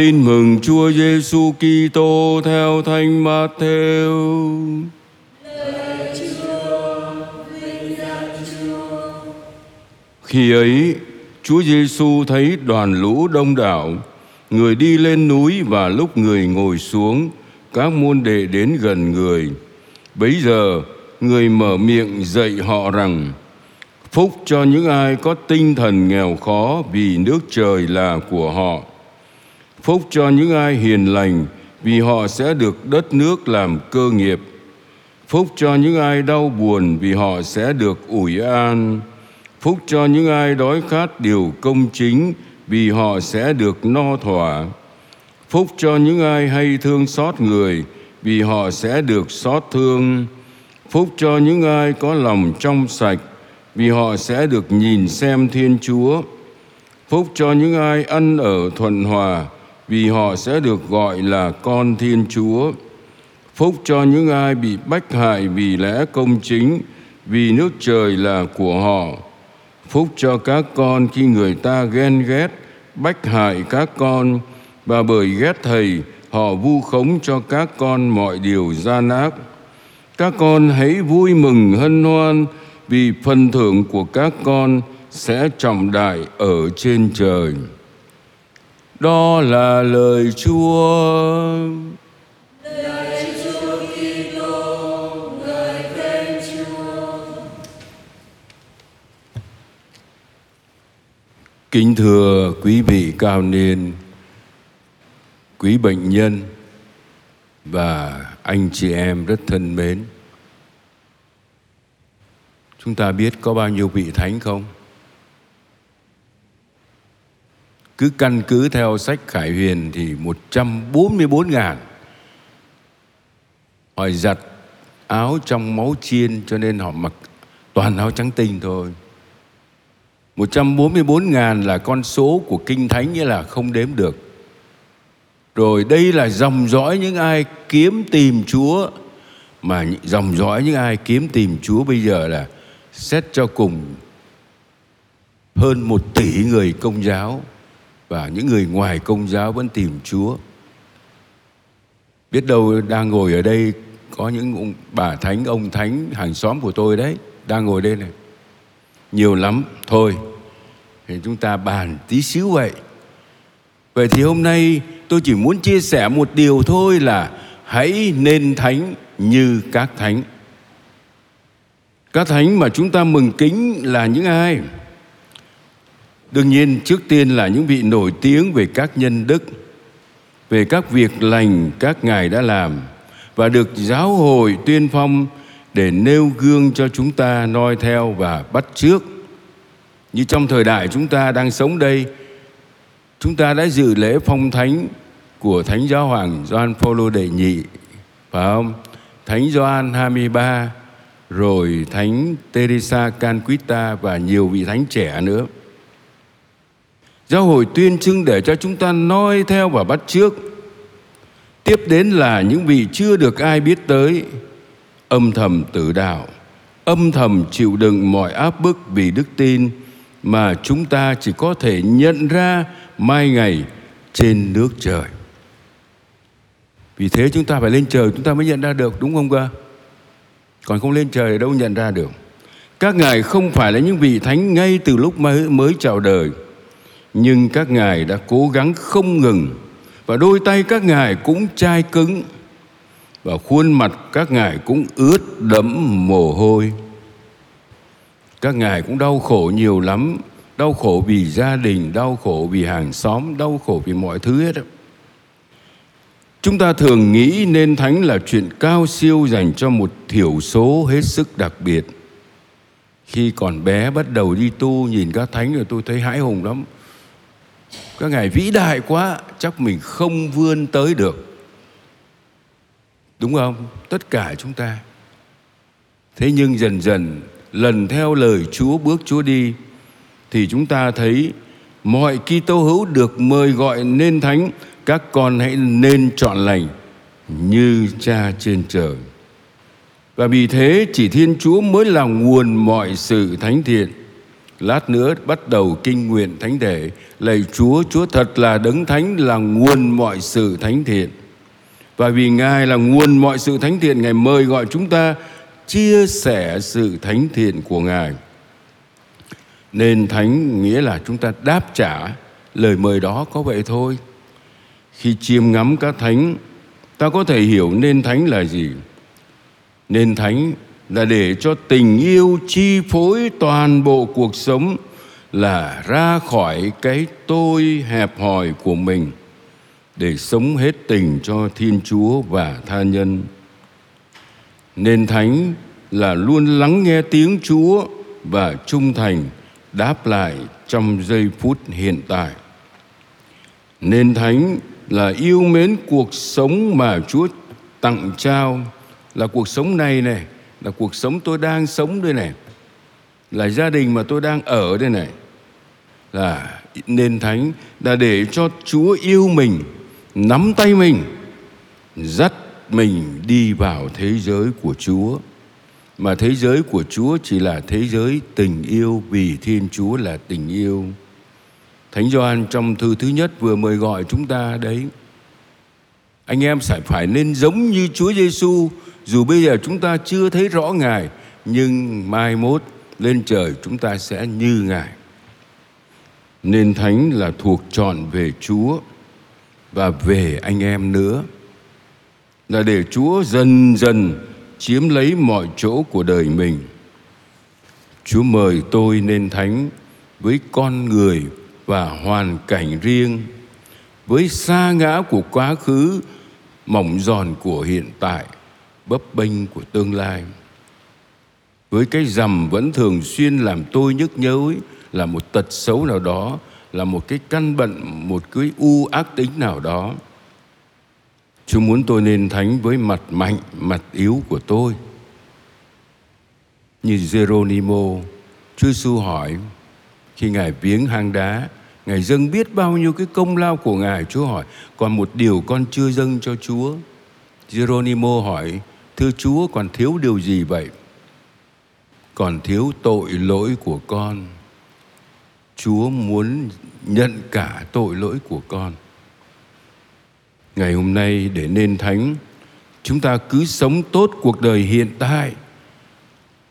Tin mừng Chúa Giêsu Kitô theo Thánh Matthew. Khi ấy, Chúa Giêsu thấy đoàn lũ đông đảo, người đi lên núi và lúc người ngồi xuống, các môn đệ đến gần người. Bấy giờ, người mở miệng dạy họ rằng: Phúc cho những ai có tinh thần nghèo khó vì nước trời là của họ. Phúc cho những ai hiền lành, vì họ sẽ được đất nước làm cơ nghiệp. Phúc cho những ai đau buồn, vì họ sẽ được ủi an. Phúc cho những ai đói khát điều công chính, vì họ sẽ được no thỏa. Phúc cho những ai hay thương xót người, vì họ sẽ được xót thương. Phúc cho những ai có lòng trong sạch, vì họ sẽ được nhìn xem Thiên Chúa. Phúc cho những ai ăn ở thuận hòa vì họ sẽ được gọi là con Thiên Chúa. Phúc cho những ai bị bách hại vì lẽ công chính, vì nước trời là của họ. Phúc cho các con khi người ta ghen ghét, bách hại các con, và bởi ghét thầy, họ vu khống cho các con mọi điều gian ác. Các con hãy vui mừng hân hoan vì phần thưởng của các con sẽ trọng đại ở trên trời. Đó là lời Chúa. Kính thưa quý vị cao niên, quý bệnh nhân và anh chị em rất thân mến. Chúng ta biết có bao nhiêu vị thánh không? Cứ căn cứ theo sách Khải Huyền thì 144 ngàn. Họ giặt áo trong máu chiên cho nên họ mặc toàn áo trắng tinh thôi. 144 ngàn là con số của Kinh Thánh, nghĩa là không đếm được. Rồi đây là dòng dõi những ai kiếm tìm Chúa, mà dòng dõi những ai kiếm tìm Chúa bây giờ là xét cho cùng hơn một tỷ người công giáo và những người ngoài công giáo vẫn tìm Chúa. Biết đâu đang ngồi ở đây có những ông, bà thánh, ông thánh hàng xóm của tôi đấy, đang ngồi đây này. Nhiều lắm, thôi. Thì chúng ta bàn tí xíu vậy. Vậy thì hôm nay tôi chỉ muốn chia sẻ một điều thôi là hãy nên thánh như các thánh. Các thánh mà chúng ta mừng kính là những ai? Đương nhiên trước tiên là những vị nổi tiếng về các nhân đức, về các việc lành các ngài đã làm và được giáo hội tuyên phong để nêu gương cho chúng ta noi theo và bắt chước. Như trong thời đại chúng ta đang sống đây, chúng ta đã dự lễ phong thánh của Thánh Giáo Hoàng Gioan Phaolô đệ nhị, phải không? Thánh Gioan 23, rồi Thánh Teresa Canquita và nhiều vị thánh trẻ nữa. Giáo hội tuyên xưng để cho chúng ta noi theo và bắt trước. Tiếp đến là những vị chưa được ai biết tới, âm thầm tự đạo, âm thầm chịu đựng mọi áp bức vì đức tin mà chúng ta chỉ có thể nhận ra mai ngày trên nước trời. Vì thế chúng ta phải lên trời chúng ta mới nhận ra được đúng không cơ? Còn không lên trời đâu nhận ra được. Các ngài không phải là những vị thánh ngay từ lúc mới mới chào đời nhưng các ngài đã cố gắng không ngừng, và đôi tay các ngài cũng chai cứng, và khuôn mặt các ngài cũng ướt đẫm mồ hôi. Các ngài cũng đau khổ nhiều lắm, đau khổ vì gia đình, đau khổ vì hàng xóm, đau khổ vì mọi thứ hết chúng ta thường nghĩ nên thánh là chuyện cao siêu dành cho một thiểu số hết sức đặc biệt. Khi còn bé bắt đầu đi tu, nhìn các thánh rồi tôi thấy hãi hùng lắm các ngài vĩ đại quá, chắc mình không vươn tới được. Đúng không? Tất cả chúng ta. Thế nhưng dần dần, lần theo lời chúa bước chúa đi, thì chúng ta thấy mọi Kitô hữu được mời gọi nên thánh, các con hãy nên chọn lành như cha trên trời. Và vì thế, chỉ thiên chúa mới là nguồn mọi sự thánh thiện. Lát nữa bắt đầu kinh nguyện thánh thể. Lạy Chúa, Chúa thật là đấng thánh là nguồn mọi sự thánh thiện. Và vì Ngài là nguồn mọi sự thánh thiện, Ngài mời gọi chúng ta chia sẻ sự thánh thiện của Ngài. Nên thánh nghĩa là chúng ta đáp trả lời mời đó có vậy thôi. Khi chiêm ngắm các thánh, ta có thể hiểu nên thánh là gì. Nên thánh là để cho tình yêu chi phối toàn bộ cuộc sống là ra khỏi cái tôi hẹp hòi của mình, để sống hết tình cho Thiên Chúa và tha nhân. Nên thánh là luôn lắng nghe tiếng Chúa và trung thành đáp lại trong giây phút hiện tại. Nên thánh là yêu mến cuộc sống mà Chúa tặng trao là cuộc sống này này là cuộc sống tôi đang sống đây này, là gia đình mà tôi đang ở đây này, là nền thánh là để cho Chúa yêu mình, nắm tay mình, dắt mình đi vào thế giới của Chúa mà thế giới của Chúa chỉ là thế giới tình yêu, vì Thiên Chúa là tình yêu. Thánh Gioan trong thư thứ nhất vừa mời gọi chúng ta đấy. Anh em phải phải nên giống như Chúa Giêsu, dù bây giờ chúng ta chưa thấy rõ Ngài, nhưng mai mốt lên trời chúng ta sẽ như Ngài. Nên thánh là thuộc chọn về Chúa và về anh em nữa. Là để Chúa dần dần chiếm lấy mọi chỗ của đời mình. Chúa mời tôi nên thánh với con người và hoàn cảnh riêng, với xa ngã của quá khứ, mỏng giòn của hiện tại, bấp bênh của tương lai. Với cái rằm vẫn thường xuyên làm tôi nhức nhối là một tật xấu nào đó, là một cái căn bệnh, một cái u ác tính nào đó Chúa muốn tôi nên thánh với mặt mạnh, mặt yếu của tôi. Như Geronimo, Chúa Giêsu hỏi khi Ngài viếng hang đá, Ngài dâng biết bao nhiêu cái công lao của Ngài. Chúa hỏi, còn một điều con chưa dâng cho Chúa. Geronimo hỏi, thưa Chúa còn thiếu điều gì vậy? Còn thiếu tội lỗi của con. Chúa muốn nhận cả tội lỗi của con ngày hôm nay để nên thánh chúng ta cứ sống tốt cuộc đời hiện tại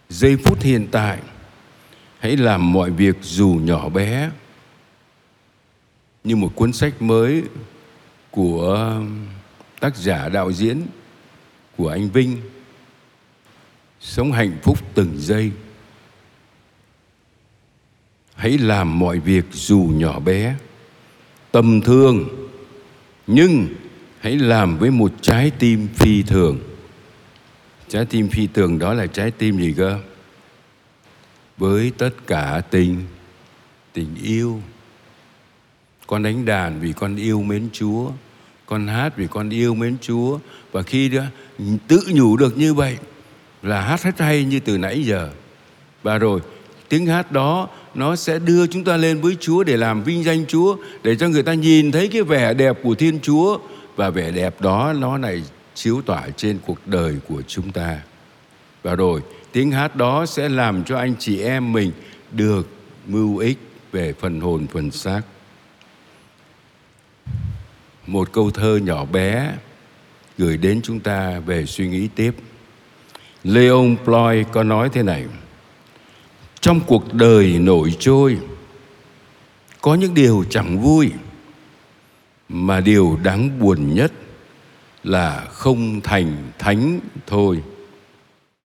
giây phút hiện tại hãy làm mọi việc dù nhỏ bé như một cuốn sách mới của um, tác giả đạo diễn của anh Vinh, sống hạnh phúc từng giây. Hãy làm mọi việc dù nhỏ bé tầm thường nhưng hãy làm với một trái tim phi thường. Trái tim phi thường đó là trái tim gì cơ? Với tất cả tình tình yêu con đánh đàn vì con yêu mến chúa, con hát vì con yêu mến chúa. Và khi đó, tự nhủ được như vậy, là hát hết hay như từ nãy giờ. Và rồi, tiếng hát đó, nó sẽ đưa chúng ta lên với Chúa để làm vinh danh Chúa, để cho người ta nhìn thấy cái vẻ đẹp của Thiên Chúa. Và vẻ đẹp đó, nó này chiếu tỏa trên cuộc đời của chúng ta. Và rồi, tiếng hát đó sẽ làm cho anh chị em mình được mưu ích về phần hồn, phần xác một câu thơ nhỏ bé gửi đến chúng ta về suy nghĩ tiếp. Leon Ploy có nói thế này, trong cuộc đời nổi trôi, có những điều chẳng vui, mà điều đáng buồn nhất là không thành thánh thôi.